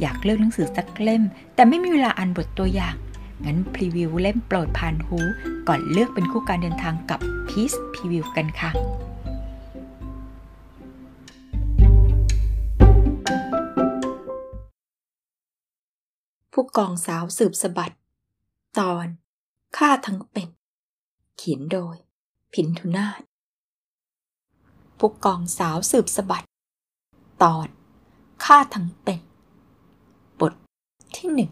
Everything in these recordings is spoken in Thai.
อยากเลือกหนังสือสักเล่ม แต่ไม่มีเวลาอ่านบทตัวอย่าง งั้นพรีวิวเล่มโปรดผ่านหู ก่อนเลือกเป็นคู่การเดินทางกับ Peace Preview กันค่ะผู้กองสาวสืบสบัด ตอนฆ่าทั้งเป็น เขียนโดย พินทุนาถผู้กองสาวสืบสบัด ตอนฆ่าทั้งเป็น ที่หนึ่ง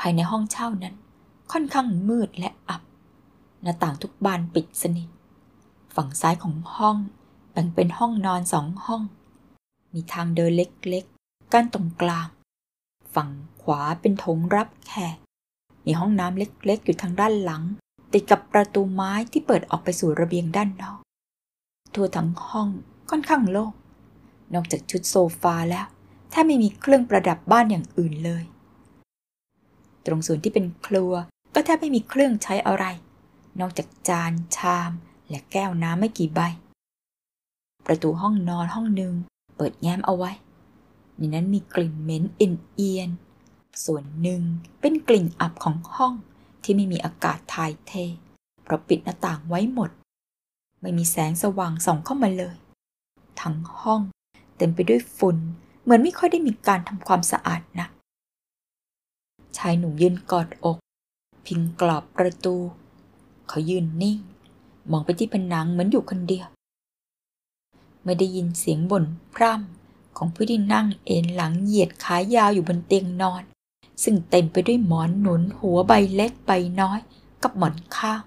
ภายในห้องเช่านั้น ค่อนข้างมืดและอับ หน้าต่างทุกบานปิดสนิท ฝั่งซ้ายของห้องแบ่งเป็นห้องนอนสองห้อง มีทางเดินเล็กๆ กั้นตรงกลาง ฝั่งขวาเป็นโถงรับแขก มีห้องน้ำเล็กๆ อยู่ทางด้านหลัง ติดกับประตูไม้ที่เปิดออกไปสู่ระเบียงด้านนอก ทั่วทั้งห้องค่อนข้างโล่งนอกจากชุดโซฟาแล้ว แทบไม่มีเครื่องประดับบ้านอย่างอื่นเลย ตรงส่วนที่เป็นครัวก็แทบไม่มีเครื่องใช้อะไร นอกจากจานชาม และแก้วน้ำไม่กี่ใบ ประตูห้องนอนห้องหนึ่งเปิดแง้มเอาไว้ ในนั้นมีกลิ่นเหม็นเอียน ส่วนหนึ่งเป็นกลิ่นอับของห้องที่ไม่มีอากาศถ่ายเท เพราะปิดหน้าต่างไว้หมด ไม่มีแสงสว่างส่องเข้ามาเลย ทั้งห้องเต็มไปด้วยฝุ่น เหมือนไม่ค่อยได้มีการทำความสะอาดนักชายหนุ่มยืนกอดอก พิงกรอบประตู เขายืนนิ่ง มองไปที่ผนังเหมือนอยู่คนเดียว ไม่ได้ยินเสียงบ่นพร่ำของผู้ที่นั่งเอนหลังเหยียดขายาวอยู่บนเตียงนอน ซึ่งเต็มไปด้วยหมอนหนุนหัวใบเล็กใบน้อยกับหมอนข้าง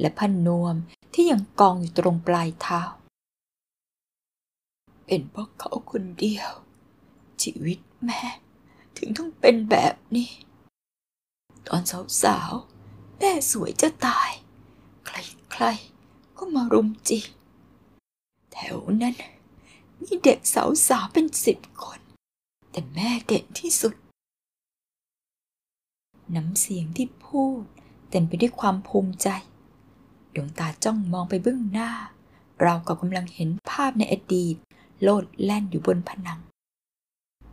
และผ้านวมที่ยังกองอยู่ตรงปลายเท้า เป็นเพราะเขาคนเดียว ชีวิตแม่ ถึงต้องเป็นแบบนี้ ตอนสาวๆ แม่สวยจะตาย ใครๆ ก็มารุมจีบแถวนั้น มีเด็กสาวๆ เป็นสิบคน แต่แม่เด่นที่สุด น้ำเสียงที่พูดเต็มไปด้วยความภูมิใจ ดวงตาจ้องมองไปเบื้องหน้า เรากับกำลังเห็นภาพในอดีต โลดแล่นอยู่บนผนัง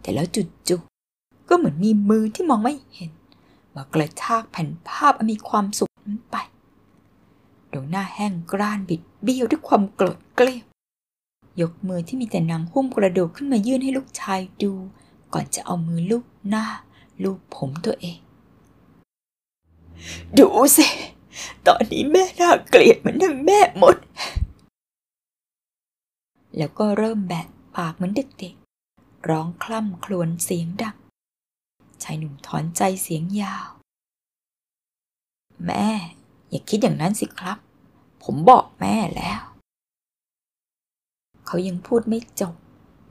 แต่แล้วจุดๆก็เหมือนมีมือที่มองไม่เห็น มากระชากแผ่นภาพอมีความสุขนั้นไป ดวงหน้าแห้งกร้านบิดเบี้ยวด้วยความโกรธเกลียวยกมือที่มีแต่หนังหุ้มกระดูกขึ้นมายื่นให้ลูกชายดู ก่อนจะเอามือลูบหน้าลูบผมตัวเอง ดูสิ ตอนนี้แม่น่าเกลียดเหมือนทั้งแม่หมด แล้วก็เริ่มแบะปากเหมือนเด็กๆ ร้องคล่ำครวญเสียงดัง ชายหนุ่มถอนใจเสียงยาว แม่ อย่าคิดอย่างนั้นสิครับ ผมบอกแม่แล้ว เขายังพูดไม่จบ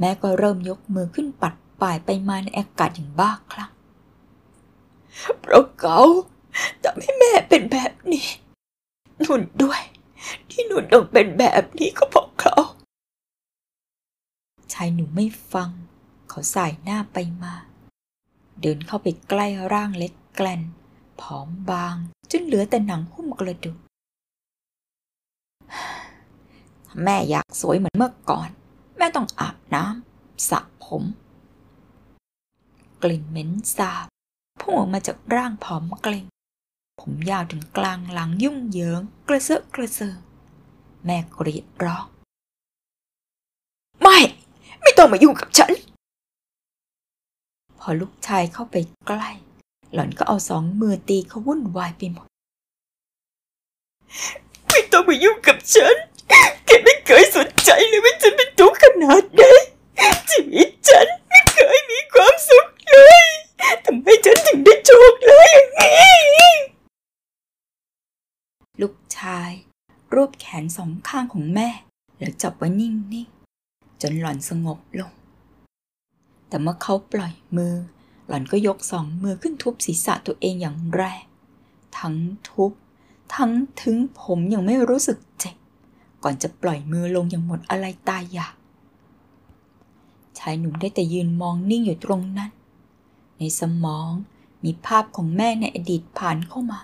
แม่ก็เริ่มยกมือขึ้นปัดป่ายไปมาในอากาศอย่างบ้าคลั่งเพราะเขาทำให้แม่เป็นแบบนี้ หนุนด้วย ที่หนุนต้องเป็นแบบนี้ก็เพราะเขาชายหนุ่มไม่ฟัง เขาสายหน้าไปมา เดินเข้าไปใกล้ร่างเล็กแกลนผอมบางจนเหลือแต่หนังหุ้มกระดูกแม่อยากสวยเหมือนเมื่อก่อน แม่ต้องอาบน้ำสระผม กลิ่นเหม็นสาบพุ่งออกมาจากร่างผอมเกรงผมยาวถึงกลางหลังยุ่งเหยิง กระเซาะกระเซิงแม่กรีดร้อง ไม่ ไม่ต้องมายุ่งกับฉัน อลูกชายเข้าไปใกล้ หล่อนก็เอาสองมือตีเขาวุ่นวายไปหมด ไม่ต้องมายุ่งกับฉัน แกไม่เคยสนใจเลยว่าฉันเป็นทุกข์ขนาดไหนชีวิตฉันไม่เคยมีความสุขเลยทำไมฉันถึงได้โชคร้ายอย่างนี้ลูกชาย รวบแขนสองข้างของแม่ แล้วจับไว้นิ่งๆ จนหล่อนสงบลง แต่เมื่อเขาปล่อยมือ หล่อนก็ยกสองมือขึ้นทุบศีรษะตัวเองอย่างแรง ทั้งทุบ ทั้งถึงผมยังไม่รู้สึกเจ็บ ก่อนจะปล่อยมือลงอย่างหมดอะไรตายอยากชายหนุ่มได้แต่ยืนมองนิ่งอยู่ตรงนั้น ในสมองมีภาพของแม่ในอดีตผ่านเข้ามา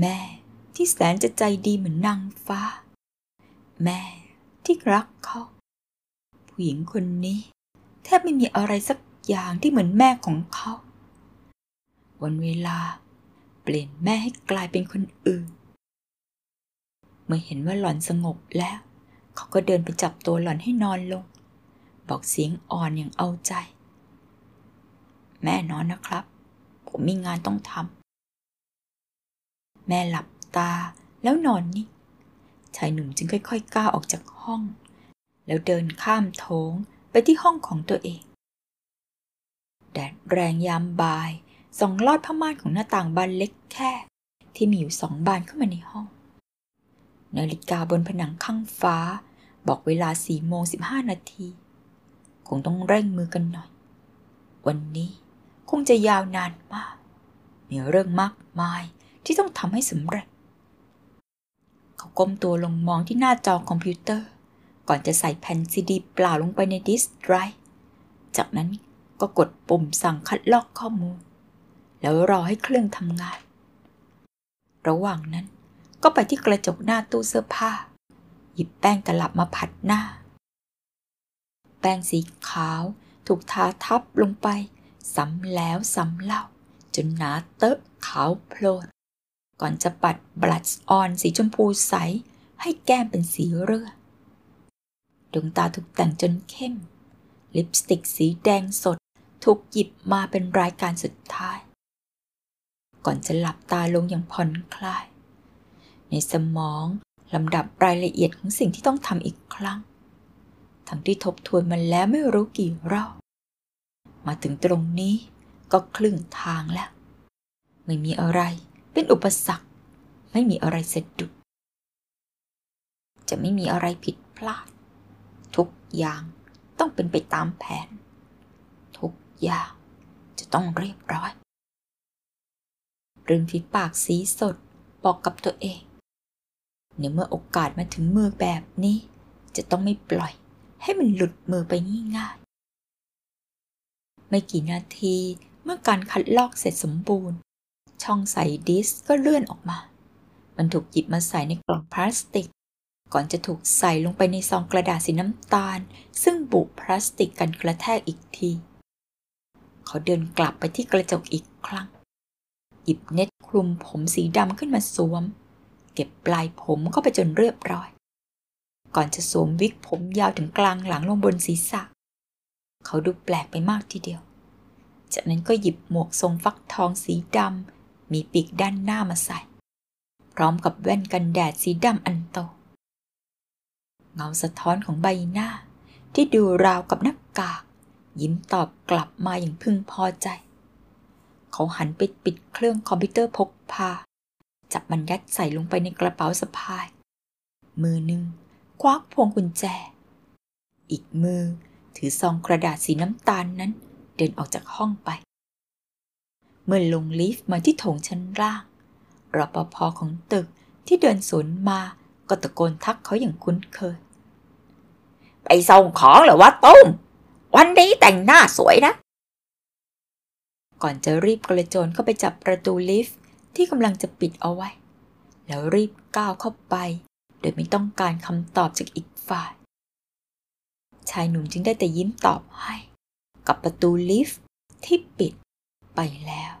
แม่ที่แสนจะใจดีเหมือนนางฟ้า แม่ที่รักเขา ผู้หญิงคนนี้ แทบไม่มีอะไรสักอย่างที่เหมือนแม่ของเขา วันเวลา เปลี่ยนแม่ให้กลายเป็นคนอื่น เมื่อเห็นว่าหล่อนสงบแล้ว เขาก็เดินไปจับตัวหล่อนให้นอนลง บอกเสียงอ่อนอย่างเอาใจ แม่นอนนะครับ ผมมีงานต้องทำแม่หลับตาแล้วนอนนิ่งชายหนุ่มจึงค่อยๆก้าวออกจากห้อง แล้วเดินข้ามโถง ไปที่ห้องของตัวเอง แดดแรงยามบ่ายส่องลอดผ้าม่านของหน้าต่างบานเล็กแค่ ที่มีอยู่สองบานเข้ามาในห้อง นาฬิกาบนผนังข้างฟ้า บอกเวลาสี่โมงสิบห้านาที คงต้องเร่งมือกันหน่อย วันนี้คงจะยาวนานมาก มีเรื่องมากมายที่ต้องทำให้สำเร็จ เขาก้มตัวลงมองที่หน้าจอคอมพิวเตอร์ ก่อนจะใส่แผ่นซีดีเปล่าลงไปในดิสก์ไดรฟ์จากนั้นก็กดปุ่มสั่งคัดลอกข้อมูล แล้วรอให้เครื่องทำงาน ระหว่างนั้นก็ไปที่กระจกหน้าตู้เสื้อผ้า หยิบแป้งตลับมาผัดหน้า แป้งสีขาวถูกทาทับลงไปซ้ำแล้วซ้ำเล่า จนหนาเตอะขาวโพลนก่อนจะปัดบลัชออนสีชมพูใส ให้แก้มเป็นสีเลือ ดวงตาถูกแต่งจนเข้ม ลิปสติกสีแดงสด ถูกหยิบมาเป็นรายการสุดท้าย ก่อนจะหลับตาลงอย่างผ่อนคลาย ในสมองลำดับรายละเอียดของสิ่งที่ต้องทำอีกครั้ง ทั้งที่ทบทวนมันแล้วไม่รู้กี่รอบ มาถึงตรงนี้ก็ครึ่งทางแล้ว ไม่มีอะไรเป็นอุปสรรค ไม่มีอะไรสะดุด จะไม่มีอะไรผิดพลาด ทุกอย่างต้องเป็นไปตามแผน ทุกอย่างจะต้องเรียบร้อยริมฝีปากสีสดบอกกับตัวเองในเมื่อโอกาสมาถึงมือแบบนี้ จะต้องไม่ปล่อยให้มันหลุดมือไปง่ายๆไม่กี่นาทีเมื่อการคัดลอกเสร็จสมบูรณ์ ช่องใส่ดิสก็เลื่อนออกมา มันถูกหยิบมาใส่ในกล่องพลาสติก ก่อนจะถูกใส่ลงไปในซองกระดาษสีน้ำตาล ซึ่งบุพลาสติกกันกระแทกอีกที เขาเดินกลับไปที่กระจกอีกครั้ง หยิบเน็ตคลุมผมสีดำขึ้นมาสวม เก็บปลายผมเข้าไปจนเรียบร้อย ก่อนจะสวมวิกผมยาวถึงกลางหลังลงบนศีรษะ เขาดูแปลกไปมากทีเดียว จากนั้นก็หยิบหมวกทรงฟักทองสีดำมีปีกด้านหน้ามาใส่ พร้อมกับแว่นกันแดดสีดำอันโต เงาสะท้อนของใบหน้า ที่ดูราวกับหน้ากาก ยิ้มตอบกลับมาอย่างพึงพอใจ เขาหันไปปิดเครื่องคอมพิวเตอร์พกพา จับมันยัดใส่ลงไปในกระเป๋าสะพาย มือหนึ่งควักพวงกุญแจ อีกมือถือซองกระดาษสีน้ำตาลนั้น เดินออกจากห้องไป เมื่อลงลิฟต์มาที่โถงชั้นล่างรปภของตึกที่เดินสวนมาก็ตะโกนทักเขาอย่างคุ้นเคย ไปส่งของหรือวะตุ้ม วันนี้แต่งหน้าสวยนะ ก่อนจะรีบกระโจนเข้าไปจับประตูลิฟต์ที่กำลังจะปิดเอาไว้ แล้วรีบก้าวเข้าไป โดยไม่ต้องการคำตอบจากอีกฝ่าย ชายหนุ่มจึงได้แต่ยิ้มตอบให้ กับประตูลิฟต์ที่ปิดไปแล้ว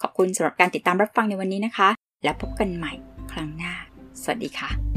ขอบคุณสำหรับการติดตามรับฟังในวันนี้นะคะ แล้วพบกันใหม่ครั้งหน้า สวัสดีค่ะ